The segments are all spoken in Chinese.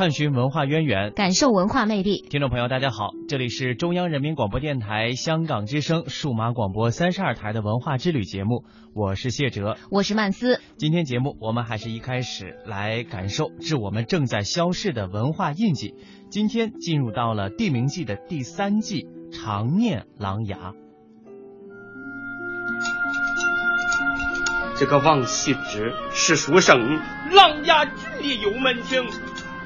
探寻文化渊源，感受文化魅力。听众朋友，大家好，这里是中央人民广播电台香港之声数码广播三十二台的文化之旅节目，我是谢哲，我是曼斯。今天节目我们还是一开始来感受致我们正在消逝的文化印记。今天进入到了《地名记》的第三季，常念琅琊。这个王羲之是书生，琅琊郡里有门庭，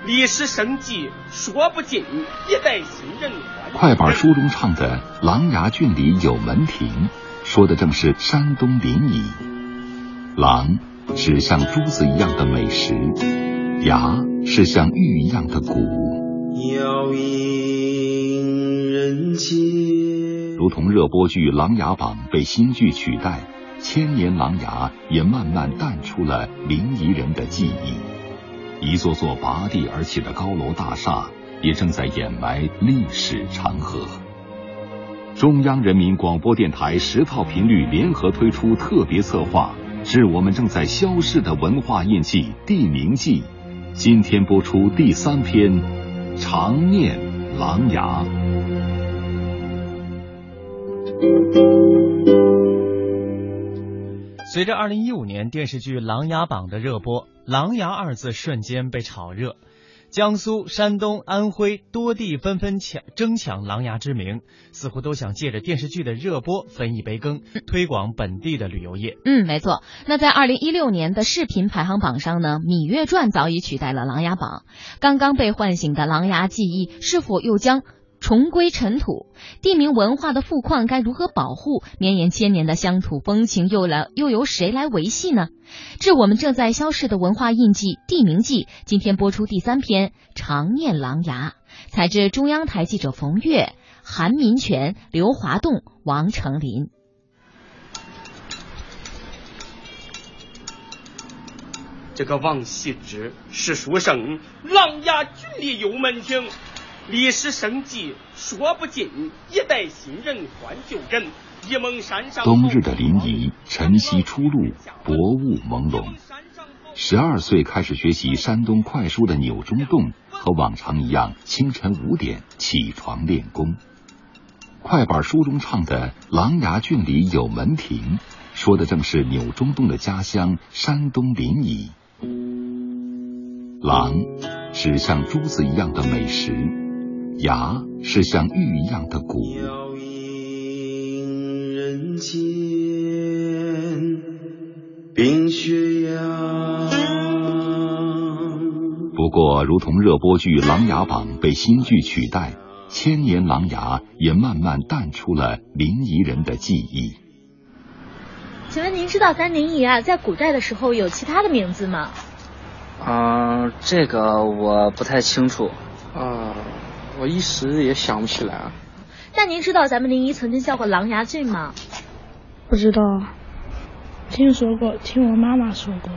历史生迹说不尽，一代新人。快板书中唱的“琅琊郡里有门庭”，说的正是山东临沂。琅是像珠子一样的美食，琊是像玉一样的骨。人间，如同热播剧《琅琊榜》被新剧取代，千年琅琊也慢慢淡出了临沂人的记忆。一座座拔地而起的高楼大厦，也正在掩埋历史长河。中央人民广播电台十套频率联合推出特别策划，致我们正在消逝的文化印记——地名记。今天播出第三篇。长念琅琊。随着二零一五年电视剧《琅琊榜》的热播，“琅琊”二字瞬间被炒热。江苏、山东、安徽多地纷纷抢争抢琅琊之名，似乎都想借着电视剧的热播分一杯羹，推广本地的旅游业。嗯，没错。那在二零一六年的视频排行榜上呢，《芈月传》早已取代了《琅琊榜》。刚刚被唤醒的琅琊记忆，是否又将？重归尘土，地名文化的富矿该如何保护？绵延千年的乡土风情又来又由谁来维系呢？致我们正在消逝的文化印记——地名记，今天播出第三篇《长念琅琊》，采自中央台记者冯月、韩民权、刘华栋、王成林。这个王羲之是书生，琅琊郡里有门庭。历史生迹说不尽，一代新人换旧人。沂蒙山上，冬日的临沂，晨曦初露，薄雾朦胧。十二岁开始学习山东快书的钮中栋，和往常一样，清晨五点起床练功。快板书中唱的“琅琊郡里有门庭”，说的正是钮中栋的家乡山东临沂。琅指像珠子一样的美食。牙是像玉一样的骨。不过，如同热播剧《琅琊榜》被新剧取代，千年琅琊也慢慢淡出了临沂人的记忆。请问您知道咱临沂啊，在古代的时候有其他的名字吗？啊，这个我不太清楚。啊。我一时也想不起来啊。那您知道咱们临沂曾经叫过琅琊郡吗？不知道，听说过，听我妈妈说过。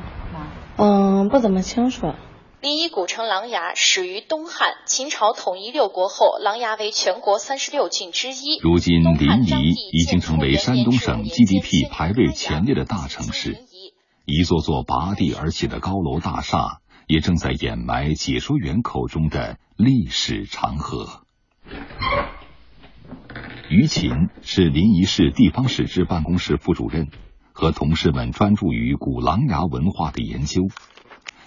嗯，不怎么清楚。临沂古城琅琊始于东汉，秦朝统一六国后，琅琊为全国三十六郡之一。如今，临沂已经成为山东省 GDP 排位前列的大城市，一座座拔地而起的高楼大厦。也正在掩埋解说员口中的历史长河。于琴是临沂市地方史志办公室副主任，和同事们专注于古琅琊文化的研究。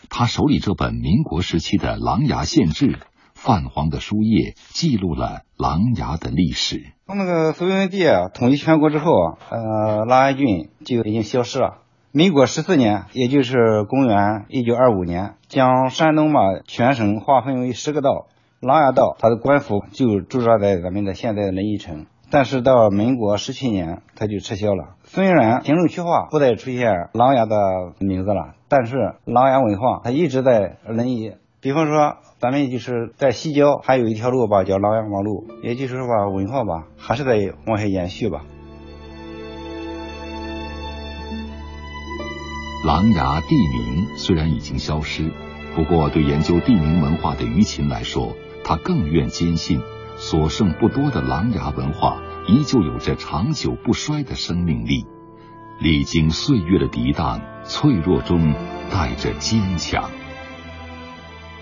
他手里这本民国时期的《琅琊县志》，泛黄的书页记录了琅琊的历史。从那个隋文帝统一全国之后，呃，琅琊郡就已经消失了。民国十四年，也就是公元一九二五年，将山东嘛全省划分为十个道，琅琊道它的官府就驻扎在咱们的现在的临沂城。但是到民国十七年，它就撤销了。虽然行政区划不再出现琅琊的名字了，但是琅琊文化它一直在临沂。比方说，咱们就是在西郊还有一条路吧，叫琅琊王路，也就是说吧，文化吧还是在往下延续吧。琅琊地名虽然已经消失，不过对研究地名文化的于琴来说，他更愿坚信，所剩不多的琅琊文化依旧有着长久不衰的生命力，历经岁月的涤荡，脆弱中带着坚强。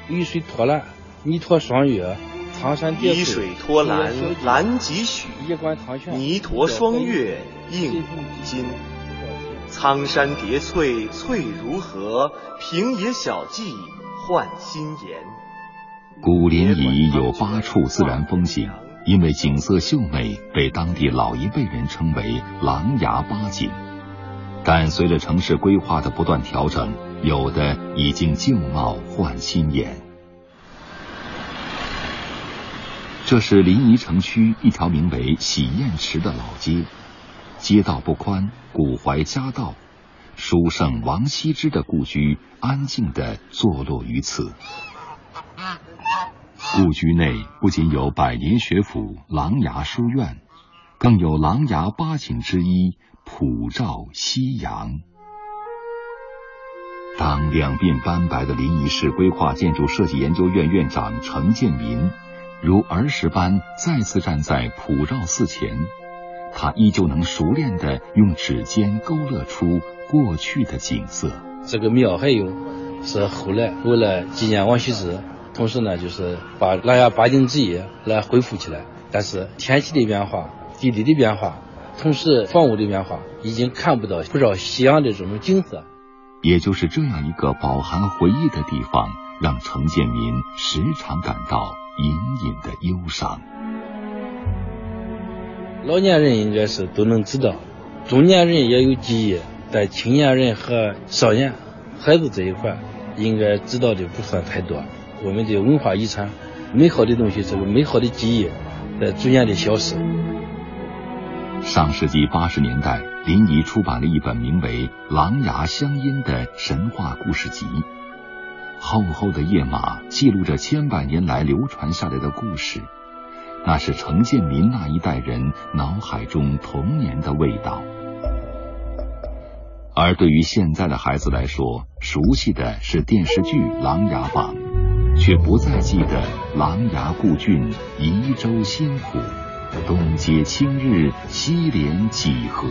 雨水脱了，泥驼双月，苍山叠滴水拖蓝蓝几许，泥驼霜月映古今。苍山叠翠翠如何？平野小径换新颜。古联谊有八处自然风景，因为景色秀美，被当地老一辈人称为“琅琊八景”。但随着城市规划的不断调整，有的已经旧貌换新颜。这是临沂城区一条名为洗砚池的老街，街道不宽，古槐夹道，书圣王羲之的故居安静地坐落于此。故居内不仅有百年学府琅琊书院，更有琅琊八景之一普照夕阳。当两鬓斑白的临沂市规划建筑设计研究院院长程建民。如儿时般再次站在普照寺前，他依旧能熟练地用指尖勾勒出过去的景色。这个庙还有是后来为了纪念王羲之，同时呢就是把琅琊八景之一来恢复起来。但是天气的变化、地理的变化，同时房屋的变化，已经看不到不少夕阳的这种景色。也就是这样一个饱含回忆的地方，让程建民时常感到。隐隐的忧伤。老年人应该是都能知道，中年人也有记忆，但青年人和少年、孩子这一块，应该知道的不算太多。我们的文化遗产、美好的东西，这个美好的记忆，在逐渐的消失。上世纪八十年代，临沂出版了一本名为《琅琊乡音》的神话故事集。厚厚的页码记录着千百年来流传下来的故事，那是程建民那一代人脑海中童年的味道。而对于现在的孩子来说，熟悉的是电视剧《琅琊榜》，却不再记得琅琊故郡宜州新浦，东接青日，西连几何，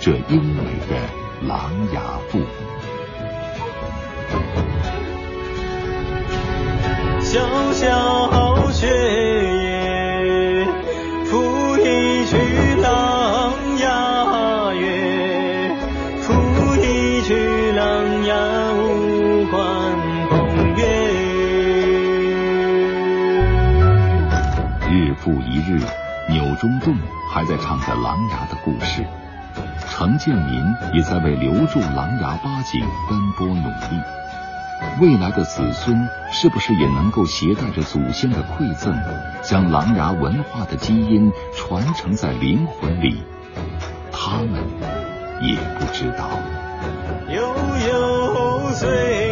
这优美的琅琊赋。小小复一日，钮中栋还在唱着琅琊的故事，程建民也在为留住琅琊八景奔波努力。未来的子孙是不是也能够携带着祖先的馈赠，将琅琊文化的基因传承在灵魂里？他们也不知道。悠悠岁月。